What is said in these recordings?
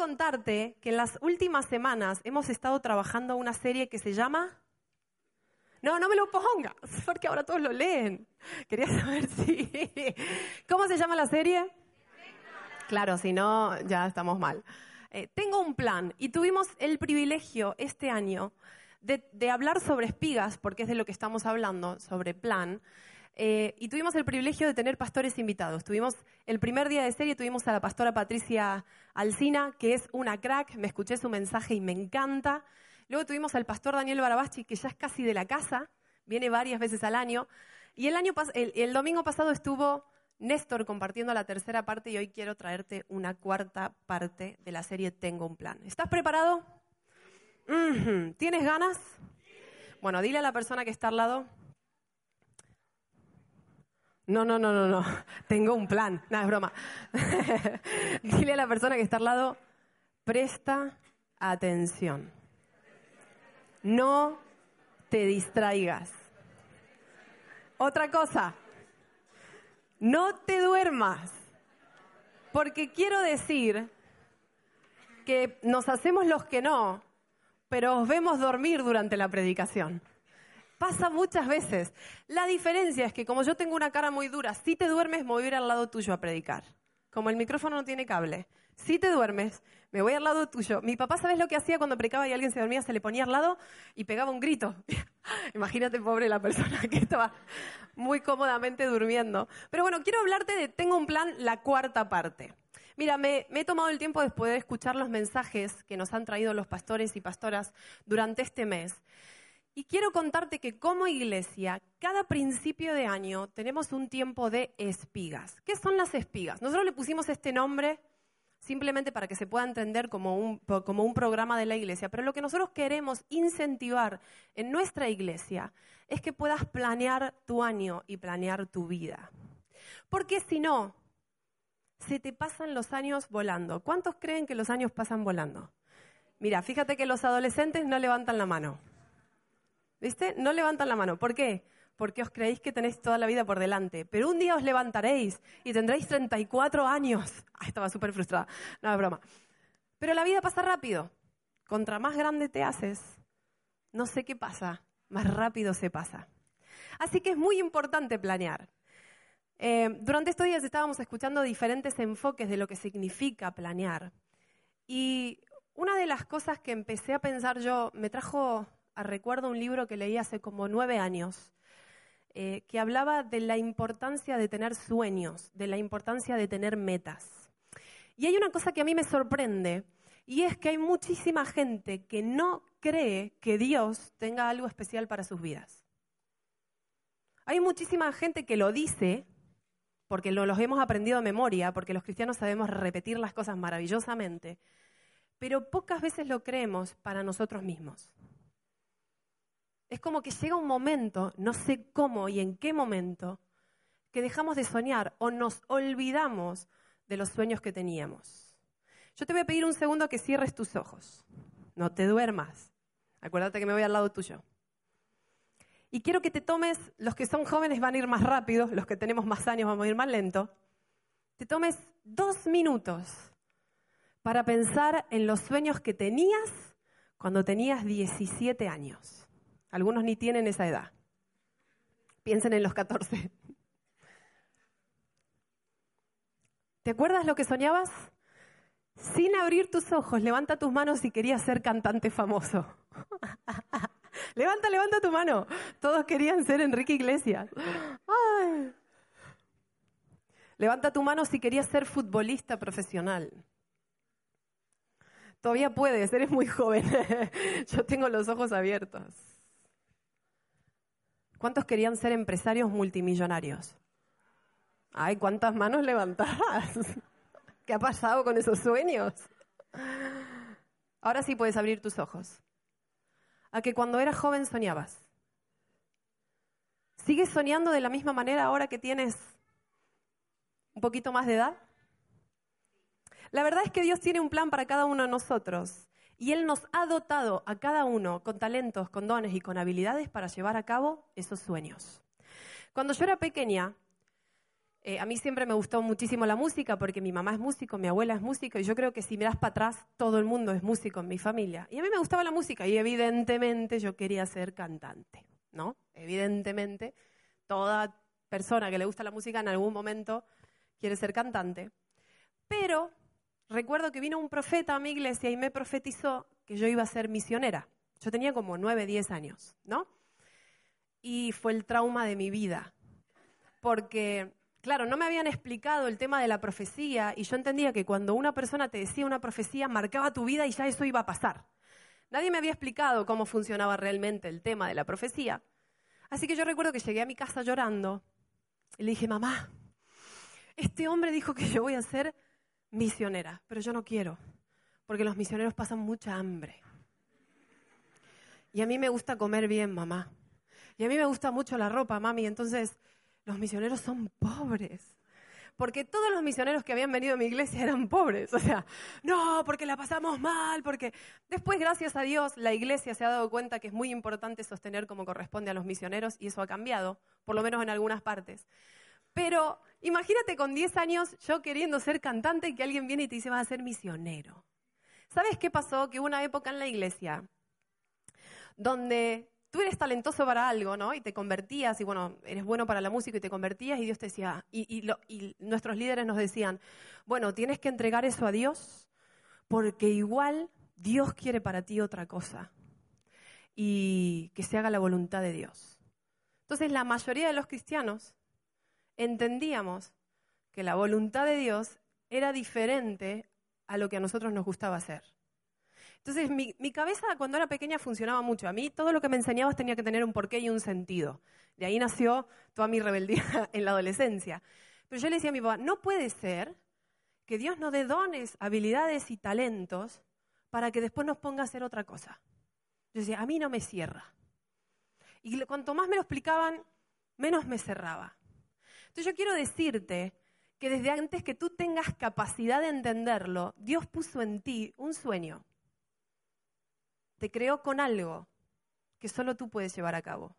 contarte que en las últimas semanas hemos estado trabajando una serie que se llama... No, no me lo pongas, porque ahora todos lo leen. Quería saber si... ¿Cómo se llama la serie? Claro, si no, ya estamos mal. Eh, tengo un plan y tuvimos el privilegio este año de, de hablar sobre espigas, porque es de lo que estamos hablando, sobre plan. Eh, y tuvimos el privilegio de tener pastores invitados. Tuvimos el primer día de serie, tuvimos a la pastora Patricia Alcina, que es una crack, me escuché su mensaje y me encanta. Luego tuvimos al pastor Daniel Barabachi, que ya es casi de la casa, viene varias veces al año. Y el, año el, el domingo pasado estuvo Néstor compartiendo la tercera parte y hoy quiero traerte una cuarta parte de la serie Tengo un plan. ¿Estás preparado? ¿Tienes ganas? Bueno, dile a la persona que está al lado. No, no, no, no, no. Tengo un plan. Nada, es broma. dile a la persona que está al lado, presta atención. No te distraigas. Otra cosa, no te duermas. Porque quiero decir que nos hacemos los que no, pero os vemos dormir durante la predicación. Pasa muchas veces. La diferencia es que como yo tengo una cara muy dura, si te duermes me voy a ir al lado tuyo a predicar. Como el micrófono no tiene cable, si te duermes, me voy al lado tuyo. Mi papá, ¿sabes lo que hacía cuando predicaba y alguien se dormía? Se le ponía al lado y pegaba un grito. Imagínate, pobre la persona que estaba muy cómodamente durmiendo. Pero bueno, quiero hablarte de Tengo un plan, la cuarta parte. Mira, me, me, he tomado el tiempo de poder escuchar los mensajes que nos han traído los pastores y pastoras durante este mes. Y quiero contarte que como iglesia, cada principio de año tenemos un tiempo de espigas. ¿Qué son las espigas? Nosotros le pusimos este nombre simplemente para que se pueda entender como un, como un programa de la iglesia. Pero lo que nosotros queremos incentivar en nuestra iglesia es que puedas planear tu año y planear tu vida. Porque si no, se te pasan los años volando. ¿Cuántos creen que los años pasan volando? Mira, fíjate que los adolescentes no levantan la mano. ¿Viste? No levantan la mano. ¿Por qué? Porque os creéis que tenéis toda la vida por delante. Pero un día os levantaréis y tendréis 34 años. Ah, estaba súper frustrada. No, es broma. Pero la vida pasa rápido. Contra más grande te haces, no sé qué pasa, más rápido se pasa. Así que es muy importante planear. Eh, durante estos días estábamos escuchando diferentes enfoques de lo que significa planear. Y una de las cosas que empecé a pensar yo, me trajo recuerdo un libro que leí hace como nueve años, eh, que hablaba de la importancia de tener sueños, de la importancia de tener metas. Y hay una cosa que a mí me sorprende, y es que hay muchísima gente que no cree que Dios tenga algo especial para sus vidas. Hay muchísima gente que lo dice, porque lo, los hemos aprendido de memoria, porque los cristianos sabemos repetir las cosas maravillosamente, pero pocas veces lo creemos para nosotros mismos. Es como que llega un momento, no sé cómo y en qué momento, que dejamos de soñar o nos olvidamos de los sueños que teníamos. Yo te voy a pedir un segundo que cierres tus ojos. No te duermas. Acuérdate que me voy al lado tuyo. Y quiero que te tomes, los que son jóvenes van a ir más rápido, los que tenemos más años vamos a ir más lento. Te tomes dos minutos para pensar en los sueños que tenías cuando tenías 17 años. Algunos ni tienen esa edad. Piensen en los 14. ¿Te acuerdas lo que soñabas? Sin abrir tus ojos, levanta tus manos si querías ser cantante famoso. levanta, levanta tu mano. Todos querían ser Enrique Iglesias. Levanta tu mano si querías ser futbolista profesional. Todavía puedes, eres muy joven. Yo tengo los ojos abiertos. ¿Cuántos querían ser empresarios multimillonarios? Ay, ¿cuántas manos levantadas? ¿Qué ha pasado con esos sueños? Ahora sí puedes abrir tus ojos. A que cuando eras joven soñabas. ¿Sigues soñando de la misma manera ahora que tienes un poquito más de edad? La verdad es que Dios tiene un plan para cada uno de nosotros y Él nos ha dotado a cada uno con talentos, con dones y con habilidades para llevar a cabo esos sueños. Cuando yo era pequeña, eh, a mí siempre me gustó muchísimo la música porque mi mamá es músico, mi abuela es músico y yo creo que si miras para atrás todo el mundo es músico en mi familia. Y a mí me gustaba la música y evidentemente yo quería ser cantante, ¿no? Evidentemente toda persona que le gusta la música en algún momento quiere ser cantante. Pero recuerdo que vino un profeta a mi iglesia y me profetizó que yo iba a ser misionera. Yo tenía como nueve, diez años, ¿no? Y fue el trauma de mi vida. Porque claro, no me habían explicado el tema de la profecía y yo entendía que cuando una persona te decía una profecía marcaba tu vida y ya eso iba a pasar. Nadie me había explicado cómo funcionaba realmente el tema de la profecía. Así que yo recuerdo que llegué a mi casa llorando y le dije, mamá, este hombre dijo que yo voy a ser misionera, pero yo no quiero, porque los misioneros pasan mucha hambre. Y a mí me gusta comer bien, mamá. Y a mí me gusta mucho la ropa, mami. Entonces, los misioneros son pobres. Porque todos los misioneros que habían venido a mi iglesia eran pobres. O sea, no, porque la pasamos mal, porque después, gracias a Dios, la iglesia se ha dado cuenta que es muy importante sostener como corresponde a los misioneros y eso ha cambiado, por lo menos en algunas partes. Pero imagínate con 10 años yo queriendo ser cantante y que alguien viene y te dice vas a ser misionero. ¿Sabes qué pasó? Que hubo una época en la iglesia donde tú eres talentoso para algo, ¿no? Y te convertías, y bueno, eres bueno para la música y te convertías, y Dios te decía, y, nuestros líderes nos decían, bueno, tienes que entregar eso a Dios, porque igual Dios quiere para ti otra cosa, y que se haga la voluntad de Dios. Entonces, la mayoría de los cristianos entendíamos que la voluntad de Dios era diferente a lo que a nosotros nos gustaba hacer. Entonces, mi, cabeza cuando era pequeña funcionaba mucho. A mí todo lo que me enseñabas tenía que tener un porqué y un sentido. De ahí nació toda mi rebeldía en la adolescencia. Pero yo le decía a mi papá, no puede ser que Dios nos dé dones, habilidades y talentos para que después nos ponga a hacer otra cosa. Yo decía, a mí no me cierra. Y cuanto más me lo explicaban, menos me cerraba. Entonces yo quiero decirte que desde antes que tú tengas capacidad de entenderlo, Dios puso en ti un sueño te creó con algo que solo tú puedes llevar a cabo.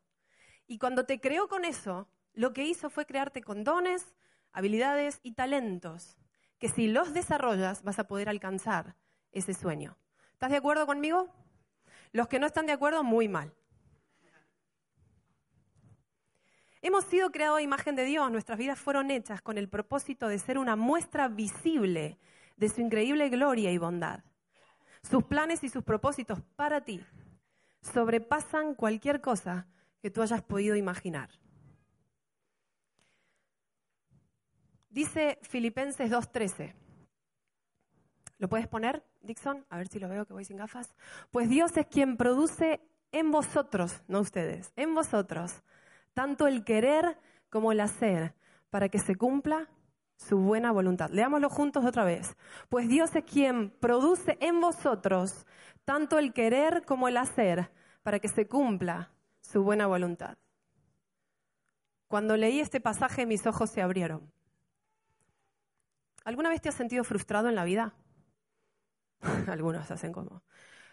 Y cuando te creó con eso, lo que hizo fue crearte con dones, habilidades y talentos, que si los desarrollas vas a poder alcanzar ese sueño. ¿Estás de acuerdo conmigo? Los que no están de acuerdo, muy mal. Hemos sido creados a imagen de Dios, nuestras vidas fueron hechas con el propósito de ser una muestra visible de su increíble gloria y bondad. Sus planes y sus propósitos para ti sobrepasan cualquier cosa que tú hayas podido imaginar. Dice Filipenses 2.13. ¿Lo puedes poner, Dixon? A ver si lo veo que voy sin gafas. Pues Dios es quien produce en vosotros, no ustedes, en vosotros, tanto el querer como el hacer, para que se cumpla su buena voluntad. Leámoslo juntos otra vez. Pues Dios es quien produce en vosotros tanto el querer como el hacer para que se cumpla su buena voluntad. Cuando leí este pasaje mis ojos se abrieron. ¿Alguna vez te has sentido frustrado en la vida? Algunos hacen como.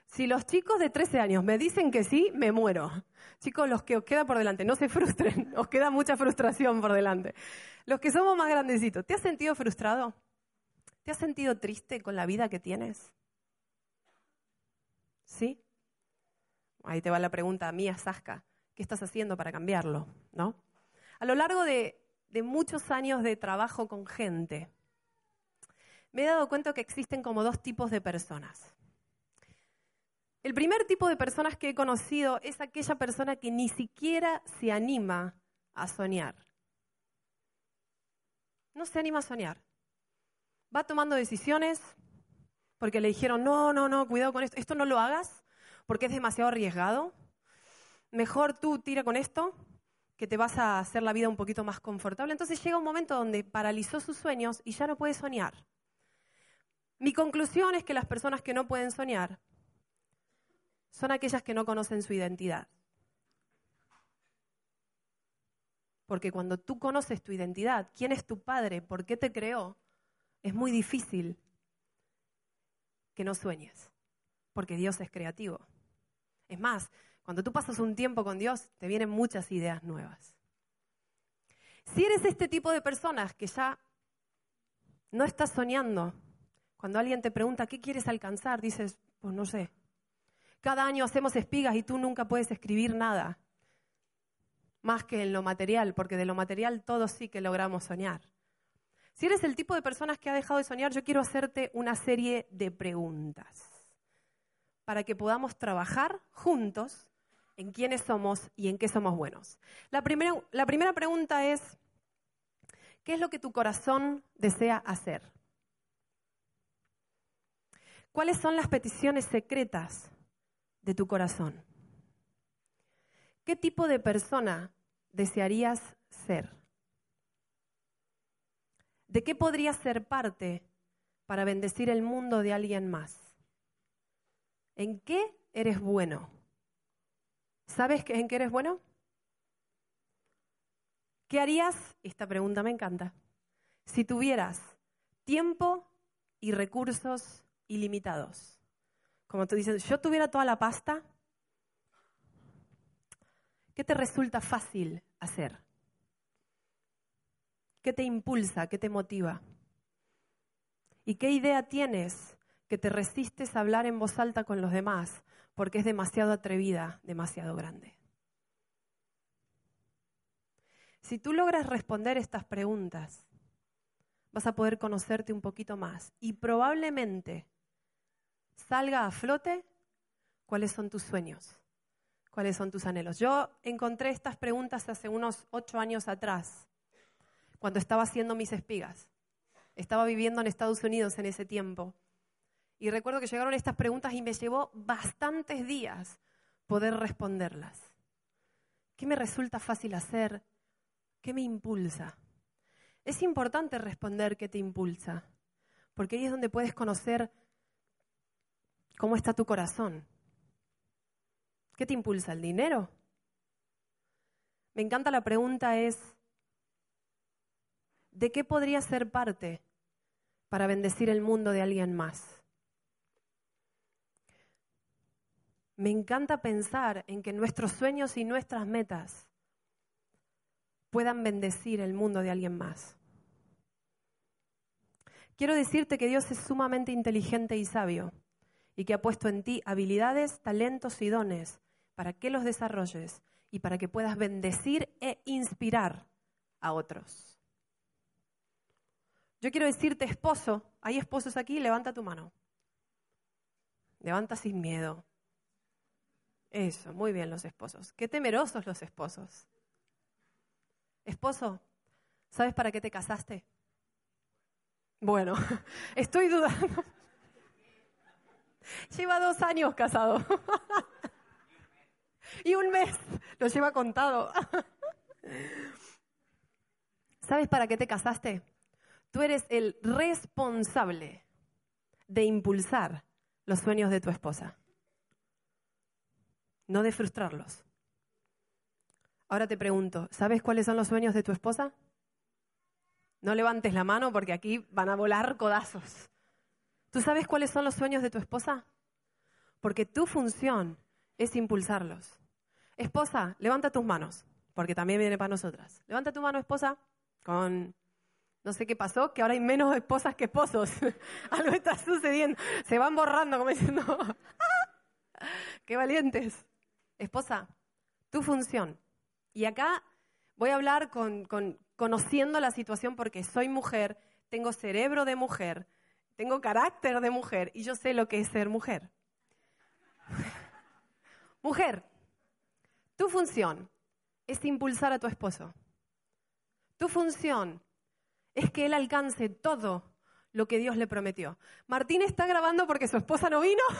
Si los chicos de 13 años me dicen que sí, me muero. Chicos, los que os queda por delante, no se frustren, os queda mucha frustración por delante. Los que somos más grandecitos, ¿te has sentido frustrado? ¿Te has sentido triste con la vida que tienes? ¿Sí? Ahí te va la pregunta mía, Sasca. ¿Qué estás haciendo para cambiarlo? ¿No? A lo largo de, de muchos años de trabajo con gente, me he dado cuenta que existen como dos tipos de personas. El primer tipo de personas que he conocido es aquella persona que ni siquiera se anima a soñar. No se anima a soñar. Va tomando decisiones porque le dijeron, no, no, no, cuidado con esto, esto no lo hagas porque es demasiado arriesgado. Mejor tú tira con esto, que te vas a hacer la vida un poquito más confortable. Entonces llega un momento donde paralizó sus sueños y ya no puede soñar. Mi conclusión es que las personas que no pueden soñar son aquellas que no conocen su identidad. Porque cuando tú conoces tu identidad, quién es tu padre, por qué te creó, es muy difícil que no sueñes, porque Dios es creativo. Es más, cuando tú pasas un tiempo con Dios, te vienen muchas ideas nuevas. Si eres este tipo de personas que ya no estás soñando, cuando alguien te pregunta qué quieres alcanzar, dices, pues no sé. Cada año hacemos espigas y tú nunca puedes escribir nada más que en lo material, porque de lo material todos sí que logramos soñar. Si eres el tipo de personas que ha dejado de soñar, yo quiero hacerte una serie de preguntas para que podamos trabajar juntos en quiénes somos y en qué somos buenos. La primera, la primera pregunta es, ¿qué es lo que tu corazón desea hacer? ¿Cuáles son las peticiones secretas de tu corazón? ¿Qué tipo de persona desearías ser? ¿De qué podrías ser parte para bendecir el mundo de alguien más? ¿En qué eres bueno? ¿Sabes en qué eres bueno? ¿Qué harías? Esta pregunta me encanta. Si tuvieras tiempo y recursos ilimitados. Como tú dices, yo tuviera toda la pasta, ¿qué te resulta fácil hacer? ¿Qué te impulsa? ¿Qué te motiva? ¿Y qué idea tienes que te resistes a hablar en voz alta con los demás porque es demasiado atrevida, demasiado grande. Si tú logras responder estas preguntas, vas a poder conocerte un poquito más y probablemente salga a flote cuáles son tus sueños, cuáles son tus anhelos. Yo encontré estas preguntas hace unos ocho años atrás, cuando estaba haciendo mis espigas. Estaba viviendo en Estados Unidos en ese tiempo y recuerdo que llegaron estas preguntas y me llevó bastantes días poder responderlas. ¿Qué me resulta fácil hacer? ¿Qué me impulsa? Es importante responder qué te impulsa, porque ahí es donde puedes conocer cómo está tu corazón. ¿Qué te impulsa? ¿El dinero? Me encanta la pregunta es, ¿de qué podría ser parte para bendecir el mundo de alguien más? Me encanta pensar en que nuestros sueños y nuestras metas puedan bendecir el mundo de alguien más. Quiero decirte que Dios es sumamente inteligente y sabio y que ha puesto en ti habilidades, talentos y dones para que los desarrolles y para que puedas bendecir e inspirar a otros. Yo quiero decirte, esposo, hay esposos aquí, levanta tu mano. Levanta sin miedo. Eso, muy bien los esposos. Qué temerosos los esposos. Esposo, ¿sabes para qué te casaste? Bueno, estoy dudando. Lleva dos años casado. y un mes lo lleva contado. ¿Sabes para qué te casaste? Tú eres el responsable de impulsar los sueños de tu esposa no de frustrarlos. Ahora te pregunto, ¿sabes cuáles son los sueños de tu esposa? No levantes la mano porque aquí van a volar codazos. ¿Tú sabes cuáles son los sueños de tu esposa? Porque tu función es impulsarlos. Esposa, levanta tus manos, porque también viene para nosotras. Levanta tu mano, esposa, con... No sé qué pasó, que ahora hay menos esposas que esposos. Algo está sucediendo. Se van borrando como diciendo, ¡qué valientes! esposa, tu función. Y acá voy a hablar con, conociendo la situación porque soy mujer, tengo cerebro de mujer, tengo carácter de mujer y yo sé lo que es ser mujer. mujer, tu función es impulsar a tu esposo. Tu función es que él alcance todo lo que Dios le prometió. Martín está grabando porque su esposa no vino.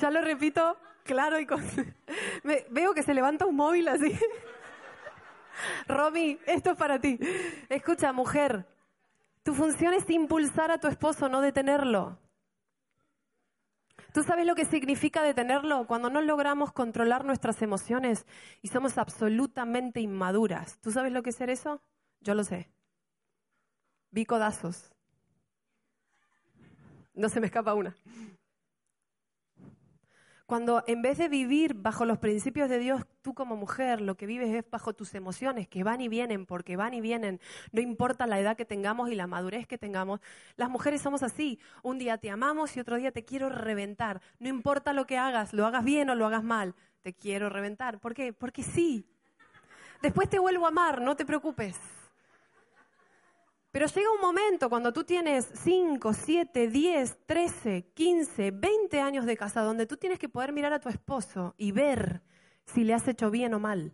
Ya lo repito claro y con... veo que se levanta un móvil así. Romy, esto es para ti. Escucha, mujer, tu función es impulsar a tu esposo, no detenerlo. ¿Tú sabes lo que significa detenerlo? Cuando no logramos controlar nuestras emociones y somos absolutamente inmaduras. ¿Tú sabes lo que es ser eso? Yo lo sé. Vi codazos. No se me escapa una. Cuando en vez de vivir bajo los principios de Dios, tú como mujer lo que vives es bajo tus emociones, que van y vienen, porque van y vienen, no importa la edad que tengamos y la madurez que tengamos, las mujeres somos así. Un día te amamos y otro día te quiero reventar. No importa lo que hagas, lo hagas bien o lo hagas mal, te quiero reventar. ¿Por qué? Porque sí. Después te vuelvo a amar, no te preocupes. Pero llega un momento cuando tú tienes 5, 7, 10, 13, 15, 20 años de casa donde tú tienes que poder mirar a tu esposo y ver si le has hecho bien o mal.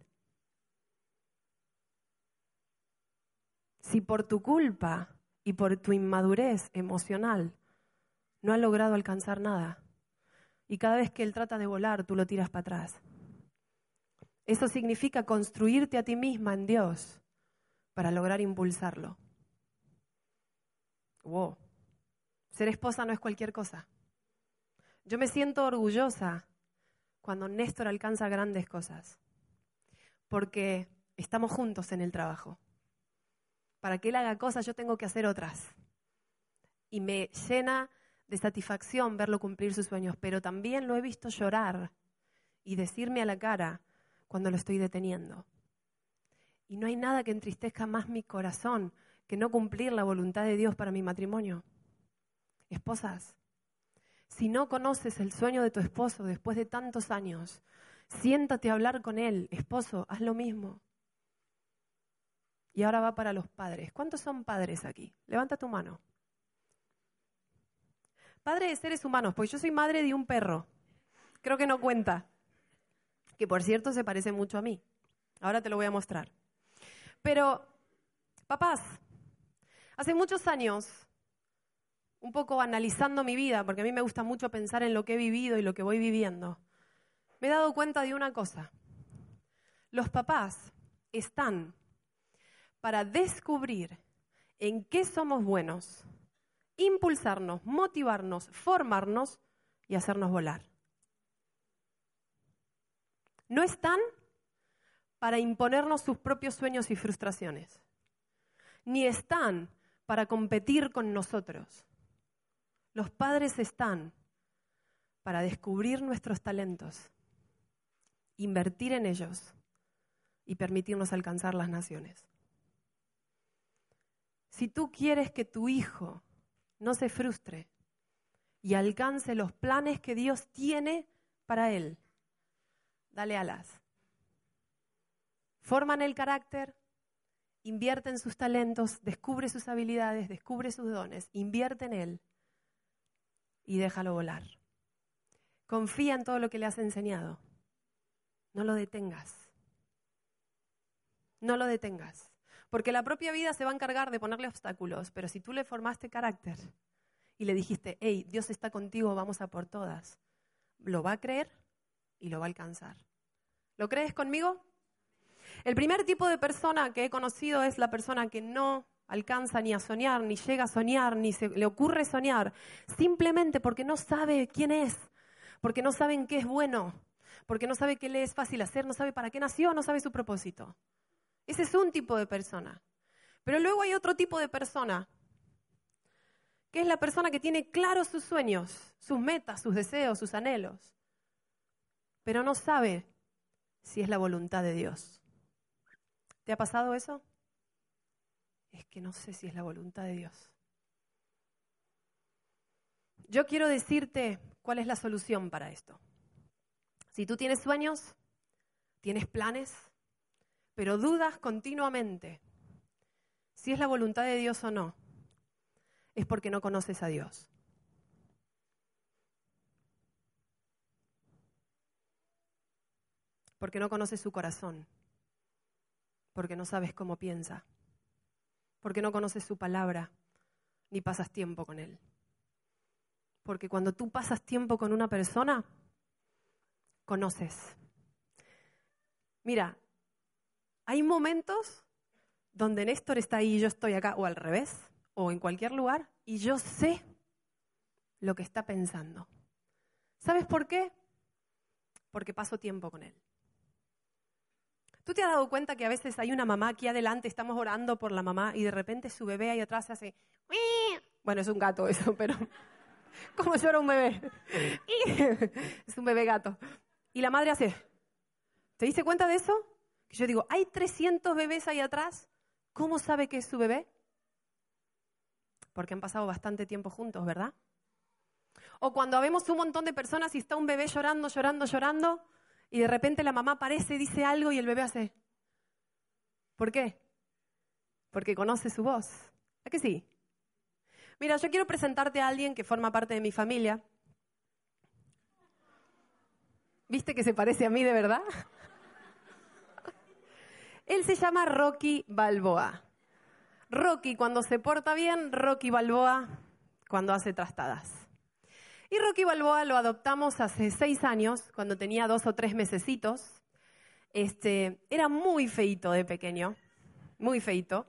Si por tu culpa y por tu inmadurez emocional no ha logrado alcanzar nada y cada vez que él trata de volar tú lo tiras para atrás. Eso significa construirte a ti misma en Dios para lograr impulsarlo. Wow. Ser esposa no es cualquier cosa. Yo me siento orgullosa cuando Néstor alcanza grandes cosas, porque estamos juntos en el trabajo. Para que él haga cosas yo tengo que hacer otras. Y me llena de satisfacción verlo cumplir sus sueños, pero también lo he visto llorar y decirme a la cara cuando lo estoy deteniendo. Y no hay nada que entristezca más mi corazón que no cumplir la voluntad de Dios para mi matrimonio. Esposas, si no conoces el sueño de tu esposo después de tantos años, siéntate a hablar con él. Esposo, haz lo mismo. Y ahora va para los padres. ¿Cuántos son padres aquí? Levanta tu mano. Padre de seres humanos, pues yo soy madre de un perro. Creo que no cuenta. Que por cierto se parece mucho a mí. Ahora te lo voy a mostrar. Pero, papás, Hace muchos años, un poco analizando mi vida, porque a mí me gusta mucho pensar en lo que he vivido y lo que voy viviendo, me he dado cuenta de una cosa. Los papás están para descubrir en qué somos buenos, impulsarnos, motivarnos, formarnos y hacernos volar. No están para imponernos sus propios sueños y frustraciones, ni están para competir con nosotros. Los padres están para descubrir nuestros talentos, invertir en ellos y permitirnos alcanzar las naciones. Si tú quieres que tu hijo no se frustre y alcance los planes que Dios tiene para él, dale alas. Forman el carácter, invierte en sus talentos, descubre sus habilidades, descubre sus dones, invierte en él y déjalo volar. Confía en todo lo que le has enseñado. No lo detengas. No lo detengas. Porque la propia vida se va a encargar de ponerle obstáculos, pero si tú le formaste carácter y le dijiste, hey, Dios está contigo, vamos a por todas, lo va a creer y lo va a alcanzar. ¿Lo crees conmigo? El primer tipo de persona que he conocido es la persona que no alcanza ni a soñar, ni llega a soñar, ni se le ocurre soñar, simplemente porque no sabe quién es, porque no sabe en qué es bueno, porque no sabe qué le es fácil hacer, no sabe para qué nació, no sabe su propósito. Ese es un tipo de persona. Pero luego hay otro tipo de persona, que es la persona que tiene claros sus sueños, sus metas, sus deseos, sus anhelos, pero no sabe si es la voluntad de Dios. ¿Te ha pasado eso? Es que no sé si es la voluntad de Dios. Yo quiero decirte cuál es la solución para esto. Si tú tienes sueños, tienes planes, pero dudas continuamente si es la voluntad de Dios o no, es porque no conoces a Dios. Porque no conoces su corazón porque no sabes cómo piensa, porque no conoces su palabra, ni pasas tiempo con él. Porque cuando tú pasas tiempo con una persona, conoces. Mira, hay momentos donde Néstor está ahí y yo estoy acá, o al revés, o en cualquier lugar, y yo sé lo que está pensando. ¿Sabes por qué? Porque paso tiempo con él. ¿Tú te has dado cuenta que a veces hay una mamá aquí adelante, estamos orando por la mamá y de repente su bebé ahí atrás se hace... Bueno, es un gato eso, pero... ¿Cómo llora un bebé? es un bebé gato. Y la madre hace... ¿Te diste cuenta de eso? Que yo digo, hay 300 bebés ahí atrás. ¿Cómo sabe que es su bebé? Porque han pasado bastante tiempo juntos, ¿verdad? O cuando vemos un montón de personas y está un bebé llorando, llorando, llorando, y de repente la mamá aparece, dice algo y el bebé hace. ¿Por qué? Porque conoce su voz. ¿A que sí? Mira, yo quiero presentarte a alguien que forma parte de mi familia. ¿Viste que se parece a mí de verdad? Él se llama Rocky Balboa. Rocky cuando se porta bien, Rocky Balboa cuando hace trastadas. Y Rocky Balboa lo adoptamos hace seis años, cuando tenía dos o tres mesecitos. Este, era muy feito de pequeño, muy feito.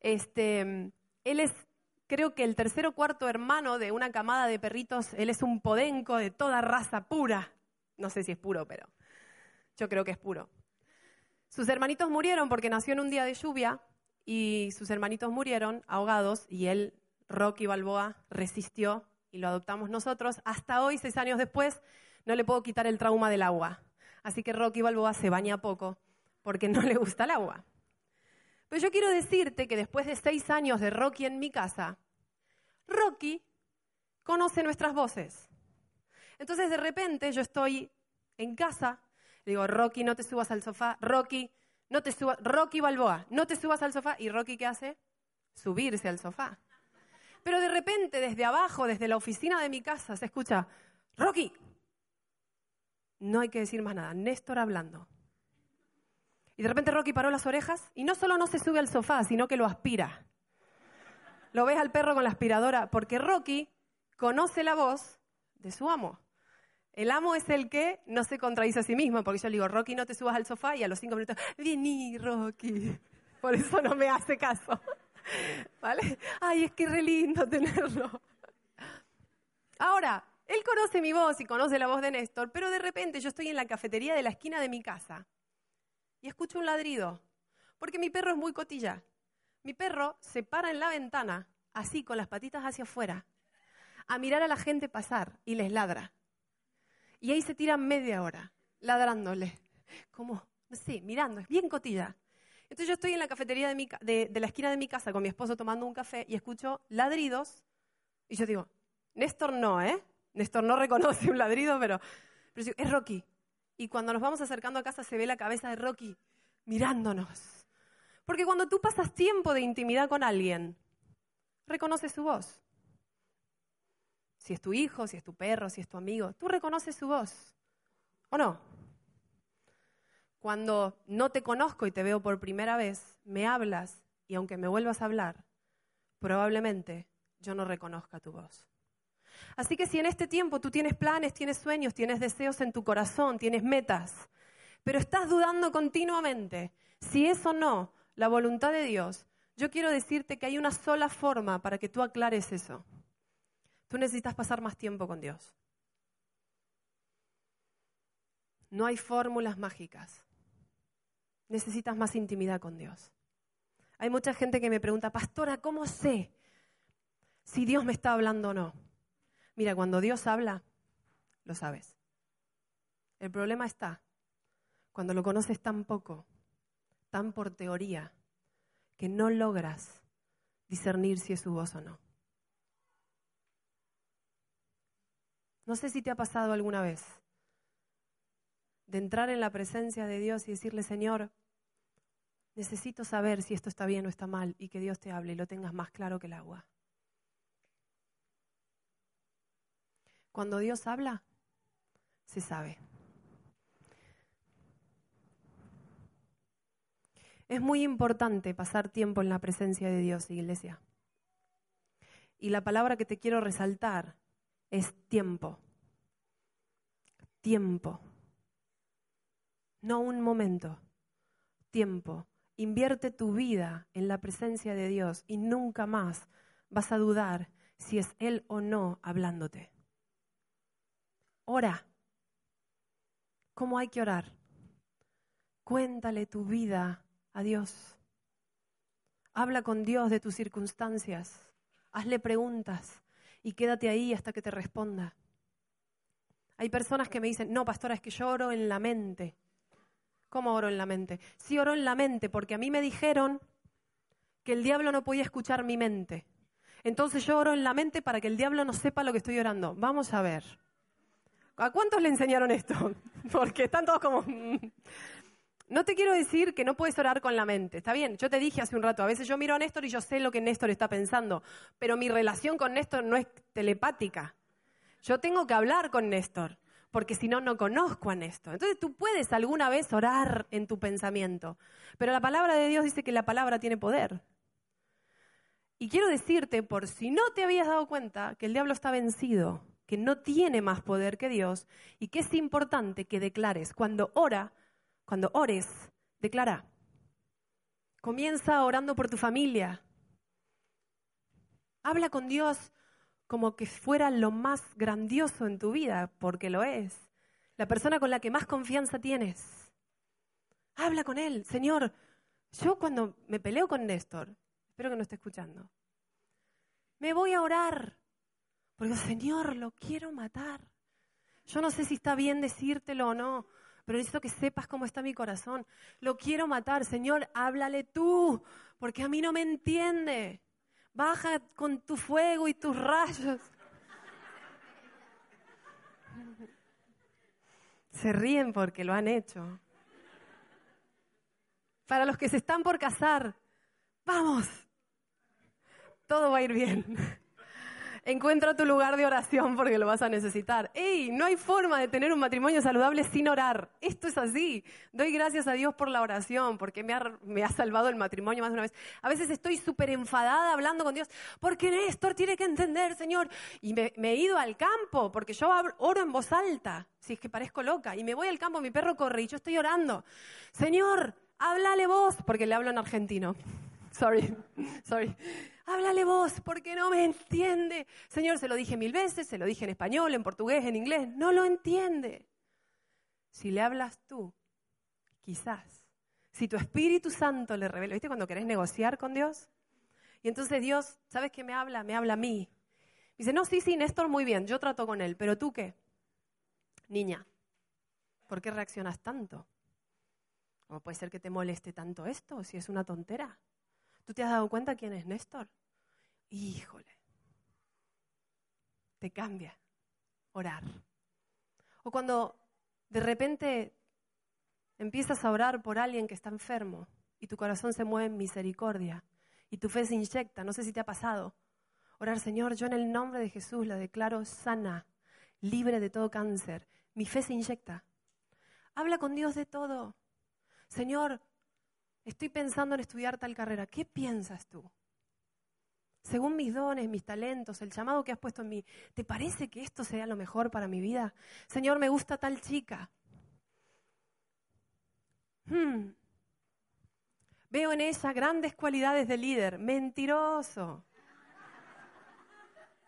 Este, él es, creo que el tercer o cuarto hermano de una camada de perritos. Él es un podenco de toda raza pura. No sé si es puro, pero yo creo que es puro. Sus hermanitos murieron porque nació en un día de lluvia y sus hermanitos murieron ahogados y él, Rocky Balboa, resistió y lo adoptamos nosotros, hasta hoy, seis años después, no le puedo quitar el trauma del agua. Así que Rocky Balboa se baña poco porque no le gusta el agua. Pero yo quiero decirte que después de seis años de Rocky en mi casa, Rocky conoce nuestras voces. Entonces de repente yo estoy en casa, digo, Rocky, no te subas al sofá, Rocky, no te subas, Rocky Balboa, no te subas al sofá. ¿Y Rocky qué hace? Subirse al sofá. Pero de repente, desde abajo, desde la oficina de mi casa, se escucha, Rocky. No hay que decir más nada, Néstor hablando. Y de repente Rocky paró las orejas y no solo no se sube al sofá, sino que lo aspira. Lo ves al perro con la aspiradora, porque Rocky conoce la voz de su amo. El amo es el que no se contradice a sí mismo, porque yo le digo, Rocky, no te subas al sofá, y a los cinco minutos, vení, Rocky. Por eso no me hace caso. ¿Vale? Ay, es que re lindo tenerlo. Ahora, él conoce mi voz y conoce la voz de Néstor, pero de repente yo estoy en la cafetería de la esquina de mi casa y escucho un ladrido, porque mi perro es muy cotilla. Mi perro se para en la ventana, así, con las patitas hacia afuera, a mirar a la gente pasar y les ladra. Y ahí se tira media hora, ladrándole, como, no sé, mirando, es bien cotilla. Entonces yo estoy en la cafetería de, la esquina de mi casa con mi esposo tomando un café y escucho ladridos y yo digo, Néstor no, ¿eh? Néstor no reconoce un ladrido, pero, pero es Rocky. Y cuando nos vamos acercando a casa se ve la cabeza de Rocky mirándonos. Porque cuando tú pasas tiempo de intimidad con alguien, reconoces su voz. Si es tu hijo, si es tu perro, si es tu amigo, tú reconoces su voz. ¿O no? Cuando no te conozco y te veo por primera vez, me hablas y aunque me vuelvas a hablar, probablemente yo no reconozca tu voz. Así que si en este tiempo tú tienes planes, tienes sueños, tienes deseos en tu corazón, tienes metas, pero estás dudando continuamente si es o no la voluntad de Dios, yo quiero decirte que hay una sola forma para que tú aclares eso. Tú necesitas pasar más tiempo con Dios. No hay fórmulas mágicas necesitas más intimidad con Dios. Hay mucha gente que me pregunta, pastora, ¿cómo sé si Dios me está hablando o no? Mira, cuando Dios habla, lo sabes. El problema está cuando lo conoces tan poco, tan por teoría, que no logras discernir si es su voz o no. No sé si te ha pasado alguna vez de entrar en la presencia de Dios y decirle, Señor, necesito saber si esto está bien o está mal y que Dios te hable y lo tengas más claro que el agua. Cuando Dios habla, se sabe. Es muy importante pasar tiempo en la presencia de Dios, iglesia. Y la palabra que te quiero resaltar es tiempo. Tiempo. No un momento, tiempo. Invierte tu vida en la presencia de Dios y nunca más vas a dudar si es Él o no hablándote. Ora. ¿Cómo hay que orar? Cuéntale tu vida a Dios. Habla con Dios de tus circunstancias. Hazle preguntas y quédate ahí hasta que te responda. Hay personas que me dicen, no, pastora, es que yo oro en la mente. ¿Cómo oro en la mente? Sí, oro en la mente porque a mí me dijeron que el diablo no podía escuchar mi mente. Entonces yo oro en la mente para que el diablo no sepa lo que estoy orando. Vamos a ver. ¿A cuántos le enseñaron esto? Porque están todos como... No te quiero decir que no puedes orar con la mente, está bien, yo te dije hace un rato, a veces yo miro a Néstor y yo sé lo que Néstor está pensando, pero mi relación con Néstor no es telepática. Yo tengo que hablar con Néstor, porque si no, no conozco a Néstor. Entonces tú puedes alguna vez orar en tu pensamiento, pero la palabra de Dios dice que la palabra tiene poder. Y quiero decirte, por si no te habías dado cuenta, que el diablo está vencido, que no tiene más poder que Dios y que es importante que declares. Cuando ora, cuando ores, declara. Comienza orando por tu familia. Habla con Dios como que fuera lo más grandioso en tu vida, porque lo es. La persona con la que más confianza tienes. Habla con Él. Señor, yo cuando me peleo con Néstor, espero que no esté escuchando, me voy a orar. Porque, Señor, lo quiero matar. Yo no sé si está bien decírtelo o no, pero necesito que sepas cómo está mi corazón. Lo quiero matar, Señor, háblale tú, porque a mí no me entiende. Baja con tu fuego y tus rayos. Se ríen porque lo han hecho. Para los que se están por casar, vamos, todo va a ir bien. Encuentra tu lugar de oración porque lo vas a necesitar. ¡Ey! No hay forma de tener un matrimonio saludable sin orar. Esto es así. Doy gracias a Dios por la oración, porque me ha, salvado el matrimonio más de una vez. A veces estoy súper enfadada hablando con Dios, porque Néstor tiene que entender, Señor. Y me, me, he ido al campo, porque yo oro en voz alta, si es que parezco loca. Y me voy al campo, mi perro corre y yo estoy orando. Señor, háblale vos, porque le hablo en argentino. Sorry, sorry háblale vos, porque no me entiende. Señor, se lo dije mil veces, se lo dije en español, en portugués, en inglés, no lo entiende. Si le hablas tú, quizás, si tu Espíritu Santo le revela, ¿viste cuando querés negociar con Dios? Y entonces Dios, ¿sabes qué me habla? Me habla a mí. Dice, no, sí, sí, Néstor, muy bien, yo trato con él, pero tú qué? Niña, ¿por qué reaccionas tanto? ¿Cómo puede ser que te moleste tanto esto si es una tontera? ¿Tú te has dado cuenta quién es Néstor? Híjole, te cambia orar. O cuando de repente empiezas a orar por alguien que está enfermo y tu corazón se mueve en misericordia y tu fe se inyecta, no sé si te ha pasado. Orar, Señor, yo en el nombre de Jesús la declaro sana, libre de todo cáncer. Mi fe se inyecta. Habla con Dios de todo. Señor, estoy pensando en estudiar tal carrera. ¿Qué piensas tú? Según mis dones, mis talentos, el llamado que has puesto en mí, ¿te parece que esto sea lo mejor para mi vida? Señor, me gusta tal chica. Hmm. Veo en ella grandes cualidades de líder. Mentiroso.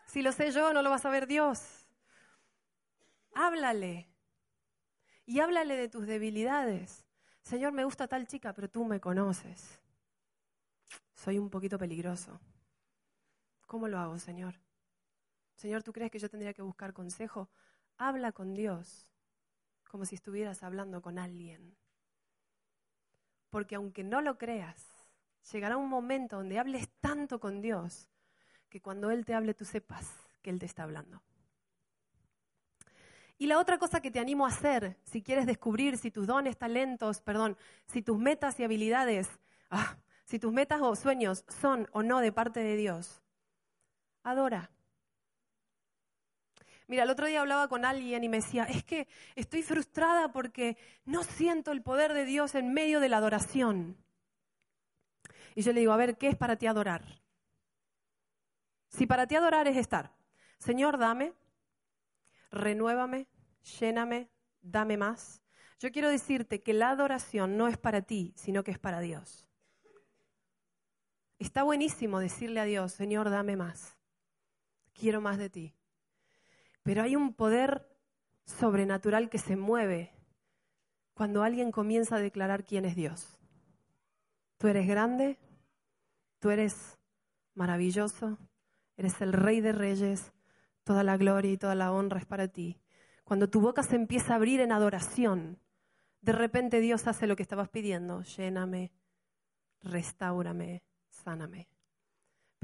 Si lo sé yo, no lo va a saber Dios. Háblale. Y háblale de tus debilidades. Señor, me gusta tal chica, pero tú me conoces. Soy un poquito peligroso. ¿Cómo lo hago, Señor? Señor, ¿tú crees que yo tendría que buscar consejo? Habla con Dios como si estuvieras hablando con alguien. Porque aunque no lo creas, llegará un momento donde hables tanto con Dios que cuando Él te hable tú sepas que Él te está hablando. Y la otra cosa que te animo a hacer, si quieres descubrir si tus dones, talentos, perdón, si tus metas y habilidades, ah, si tus metas o sueños son o no de parte de Dios, adora. Mira, el otro día hablaba con alguien y me decía, es que estoy frustrada porque no siento el poder de Dios en medio de la adoración. Y yo le digo, a ver, ¿qué es para ti adorar? Si para ti adorar es estar, Señor, dame, renuévame, lléname, dame más. Yo quiero decirte que la adoración no es para ti, sino que es para Dios. Está buenísimo decirle a Dios, Señor, dame más. Quiero más de ti. Pero hay un poder sobrenatural que se mueve cuando alguien comienza a declarar quién es Dios. Tú eres grande, tú eres maravilloso, eres el rey de reyes, toda la gloria y toda la honra es para ti. Cuando tu boca se empieza a abrir en adoración, de repente Dios hace lo que estabas pidiendo, lléname, restaurame, sáname.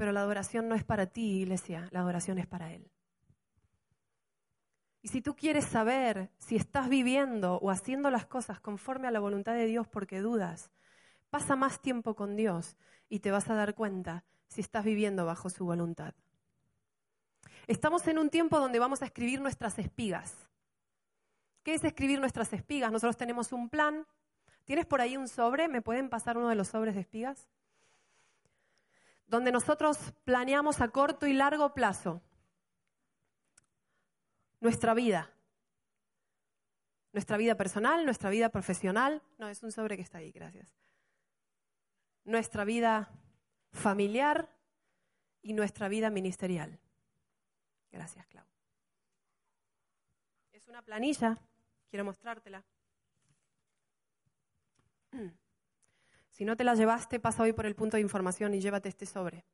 Pero la adoración no es para ti, iglesia, la adoración es para Él. Y si tú quieres saber si estás viviendo o haciendo las cosas conforme a la voluntad de Dios porque dudas, pasa más tiempo con Dios y te vas a dar cuenta si estás viviendo bajo su voluntad. Estamos en un tiempo donde vamos a escribir nuestras espigas. ¿Qué es escribir nuestras espigas? Nosotros tenemos un plan. ¿Tienes por ahí un sobre? ¿Me pueden pasar uno de los sobres de espigas? Donde nosotros planeamos a corto y largo plazo nuestra vida. Nuestra vida personal, nuestra vida profesional. No, es un sobre que está ahí, gracias. Nuestra vida familiar y nuestra vida ministerial. Gracias, Clau. Es una planilla, quiero mostrártela. Si no te la llevaste, pasa hoy por el punto de información y llévate este sobre.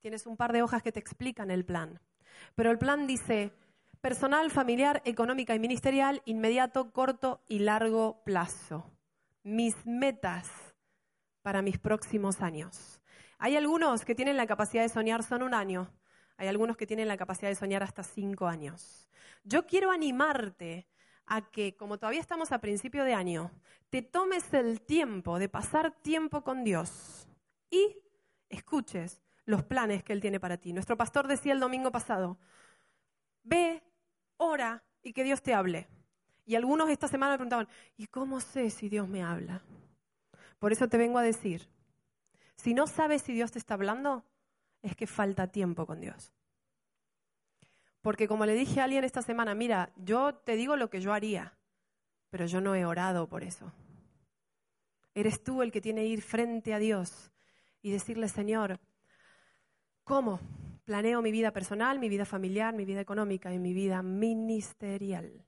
Tienes un par de hojas que te explican el plan. Pero el plan dice, personal, familiar, económica y ministerial, inmediato, corto y largo plazo. Mis metas para mis próximos años. Hay algunos que tienen la capacidad de soñar son un año, hay algunos que tienen la capacidad de soñar hasta cinco años. Yo quiero animarte a que, como todavía estamos a principio de año, te tomes el tiempo de pasar tiempo con Dios y escuches los planes que Él tiene para ti. Nuestro pastor decía el domingo pasado, ve ora y que Dios te hable. Y algunos esta semana me preguntaban, ¿y cómo sé si Dios me habla? Por eso te vengo a decir, si no sabes si Dios te está hablando, es que falta tiempo con Dios. Porque como le dije a alguien esta semana, mira, yo te digo lo que yo haría, pero yo no he orado por eso. Eres tú el que tiene que ir frente a Dios y decirle, Señor, ¿cómo? Planeo mi vida personal, mi vida familiar, mi vida económica y mi vida ministerial.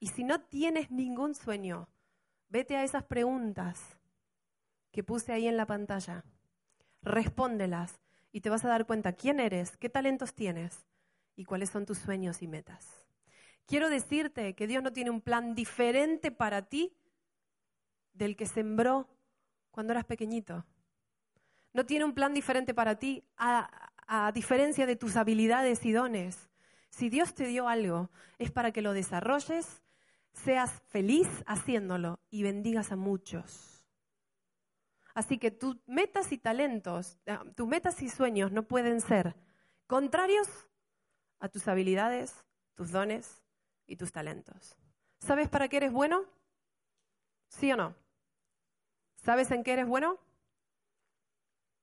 Y si no tienes ningún sueño, vete a esas preguntas que puse ahí en la pantalla. Respóndelas y te vas a dar cuenta quién eres, qué talentos tienes y cuáles son tus sueños y metas. Quiero decirte que Dios no tiene un plan diferente para ti del que sembró cuando eras pequeñito. No tiene un plan diferente para ti a, a diferencia de tus habilidades y dones. Si Dios te dio algo, es para que lo desarrolles, seas feliz haciéndolo y bendigas a muchos. Así que tus metas y talentos, eh, tus metas y sueños no pueden ser contrarios a tus habilidades, tus dones y tus talentos. ¿Sabes para qué eres bueno? ¿Sí o no? ¿Sabes en qué eres bueno?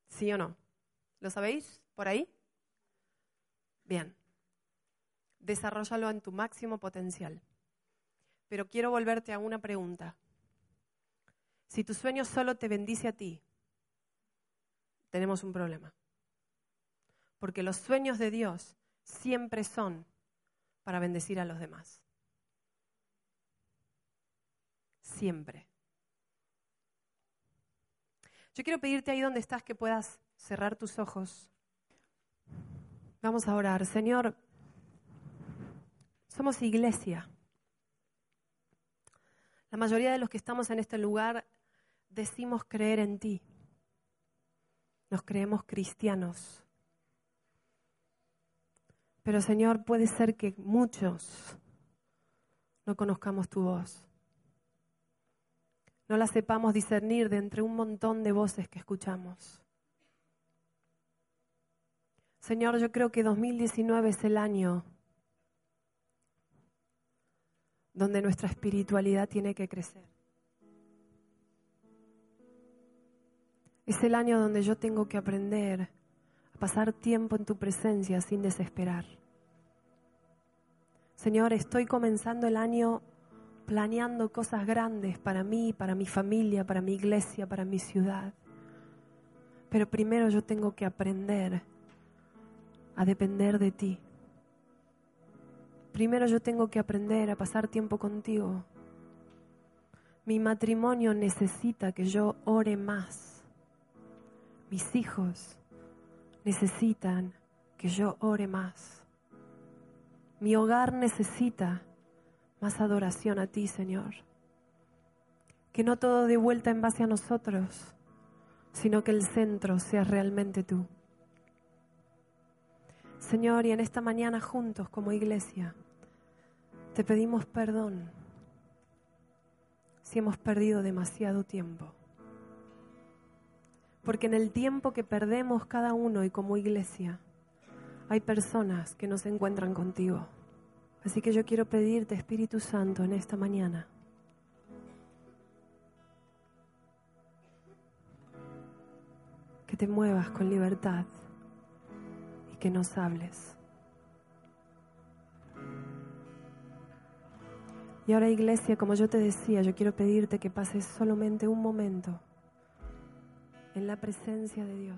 ¿Sí o no? ¿Lo sabéis? ¿Por ahí? Bien. Desarrollalo en tu máximo potencial. Pero quiero volverte a una pregunta. Si tu sueño solo te bendice a ti, tenemos un problema. Porque los sueños de Dios siempre son para bendecir a los demás. Siempre. Yo quiero pedirte ahí donde estás que puedas cerrar tus ojos Vamos a orar. Señor, somos iglesia. La mayoría de los que estamos en este lugar decimos creer en ti. Nos creemos cristianos. Pero Señor, puede ser que muchos no conozcamos tu voz. No la sepamos discernir de entre un montón de voces que escuchamos. Señor, yo creo que 2019 es el año donde nuestra espiritualidad tiene que crecer. Es el año donde yo tengo que aprender pasar tiempo en tu presencia sin desesperar. Señor, estoy comenzando el año planeando cosas grandes para mí, para mi familia, para mi iglesia, para mi ciudad. Pero primero yo tengo que aprender a depender de ti. Primero yo tengo que aprender a pasar tiempo contigo. Mi matrimonio necesita que yo ore más. Mis hijos necesitan que yo ore más. Mi hogar necesita más adoración a ti, Señor. Que no todo de vuelta en base a nosotros, sino que el centro sea realmente tú. Señor, y en esta mañana juntos como iglesia, te pedimos perdón si hemos perdido demasiado tiempo. Porque en el tiempo que perdemos cada uno y como iglesia, hay personas que no se encuentran contigo. Así que yo quiero pedirte, Espíritu Santo, en esta mañana, que te muevas con libertad y que nos hables. Y ahora iglesia, como yo te decía, yo quiero pedirte que pases solamente un momento en la presencia de Dios.